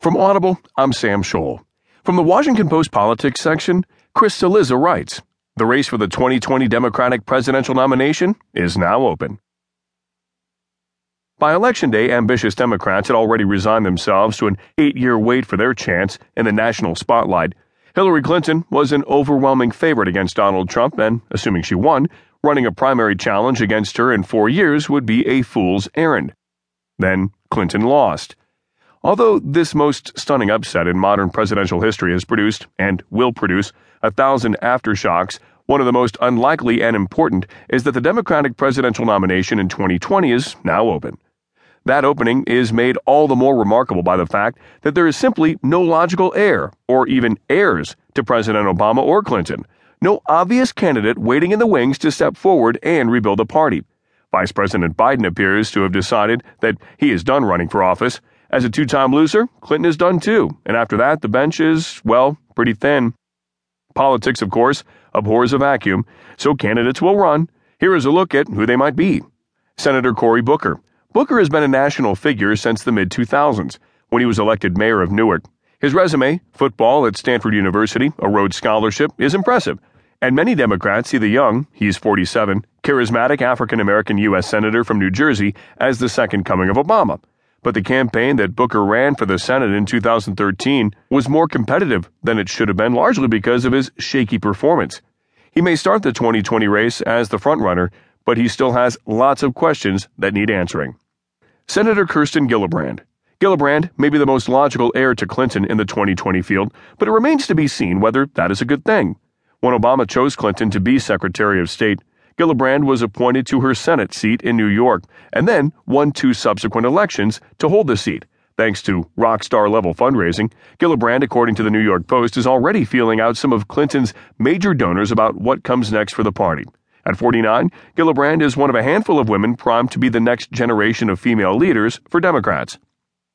From Audible, I'm Sam Scholl. From the Washington Post Politics section, Chris Cillizza writes The race for the 2020 Democratic presidential nomination is now open. By Election Day, ambitious Democrats had already resigned themselves to an eight year wait for their chance in the national spotlight. Hillary Clinton was an overwhelming favorite against Donald Trump, and, assuming she won, running a primary challenge against her in four years would be a fool's errand. Then Clinton lost. Although this most stunning upset in modern presidential history has produced, and will produce, a thousand aftershocks, one of the most unlikely and important is that the Democratic presidential nomination in 2020 is now open. That opening is made all the more remarkable by the fact that there is simply no logical heir, or even heirs, to President Obama or Clinton, no obvious candidate waiting in the wings to step forward and rebuild the party. Vice President Biden appears to have decided that he is done running for office as a two time loser, Clinton is done too, and after that, the bench is, well, pretty thin. Politics, of course, abhors a vacuum, so candidates will run. Here is a look at who they might be Senator Cory Booker. Booker has been a national figure since the mid 2000s, when he was elected mayor of Newark. His resume, football at Stanford University, a Rhodes Scholarship, is impressive, and many Democrats see the young, he's 47, charismatic African American U.S. Senator from New Jersey as the second coming of Obama but the campaign that Booker ran for the Senate in 2013 was more competitive than it should have been, largely because of his shaky performance. He may start the 2020 race as the frontrunner, but he still has lots of questions that need answering. Senator Kirsten Gillibrand. Gillibrand may be the most logical heir to Clinton in the 2020 field, but it remains to be seen whether that is a good thing. When Obama chose Clinton to be Secretary of State, Gillibrand was appointed to her Senate seat in New York and then won two subsequent elections to hold the seat. Thanks to rock star level fundraising, Gillibrand, according to the New York Post, is already feeling out some of Clinton's major donors about what comes next for the party. At 49, Gillibrand is one of a handful of women primed to be the next generation of female leaders for Democrats.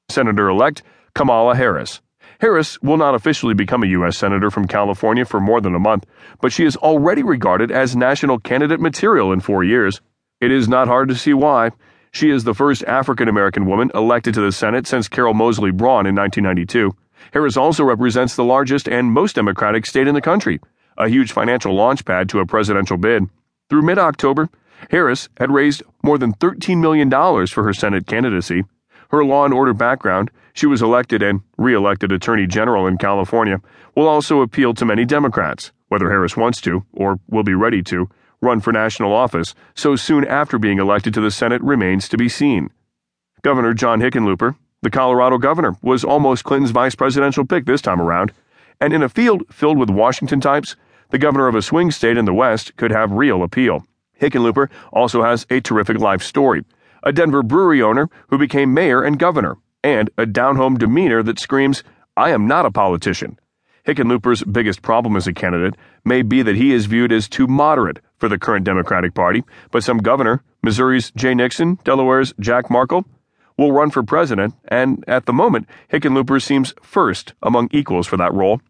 Senator elect Kamala Harris. Harris will not officially become a U.S. Senator from California for more than a month, but she is already regarded as national candidate material in four years. It is not hard to see why. She is the first African American woman elected to the Senate since Carol Moseley Braun in 1992. Harris also represents the largest and most Democratic state in the country, a huge financial launchpad to a presidential bid. Through mid October, Harris had raised more than $13 million for her Senate candidacy. Her law and order background, she was elected and re elected Attorney General in California, will also appeal to many Democrats, whether Harris wants to, or will be ready to, run for national office so soon after being elected to the Senate remains to be seen. Governor John Hickenlooper, the Colorado governor, was almost Clinton's vice presidential pick this time around, and in a field filled with Washington types, the governor of a swing state in the West could have real appeal. Hickenlooper also has a terrific life story a Denver brewery owner who became mayor and governor, and a down home demeanor that screams, I am not a politician. Hickenlooper's biggest problem as a candidate may be that he is viewed as too moderate for the current Democratic Party, but some governor, Missouri's Jay Nixon, Delaware's Jack Markell, will run for president, and at the moment, Hickenlooper seems first among equals for that role.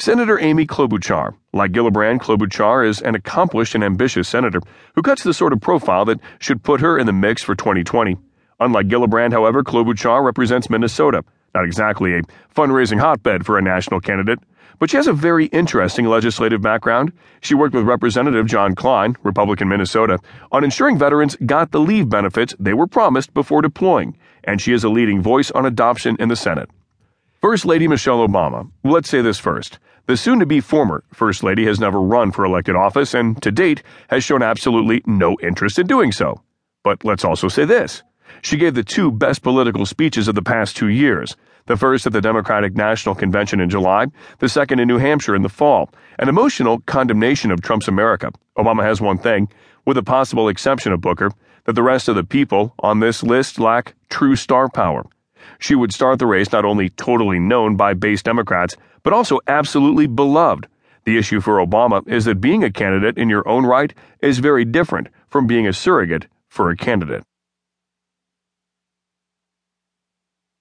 Senator Amy Klobuchar. Like Gillibrand, Klobuchar is an accomplished and ambitious senator who cuts the sort of profile that should put her in the mix for 2020. Unlike Gillibrand, however, Klobuchar represents Minnesota, not exactly a fundraising hotbed for a national candidate, but she has a very interesting legislative background. She worked with Representative John Kline, Republican Minnesota, on ensuring veterans got the leave benefits they were promised before deploying, and she is a leading voice on adoption in the Senate. First Lady Michelle Obama. Let's say this first. The soon to be former First Lady has never run for elected office and, to date, has shown absolutely no interest in doing so. But let's also say this she gave the two best political speeches of the past two years the first at the Democratic National Convention in July, the second in New Hampshire in the fall, an emotional condemnation of Trump's America. Obama has one thing, with the possible exception of Booker, that the rest of the people on this list lack true star power. She would start the race not only totally known by base Democrats, but also absolutely beloved. The issue for Obama is that being a candidate in your own right is very different from being a surrogate for a candidate.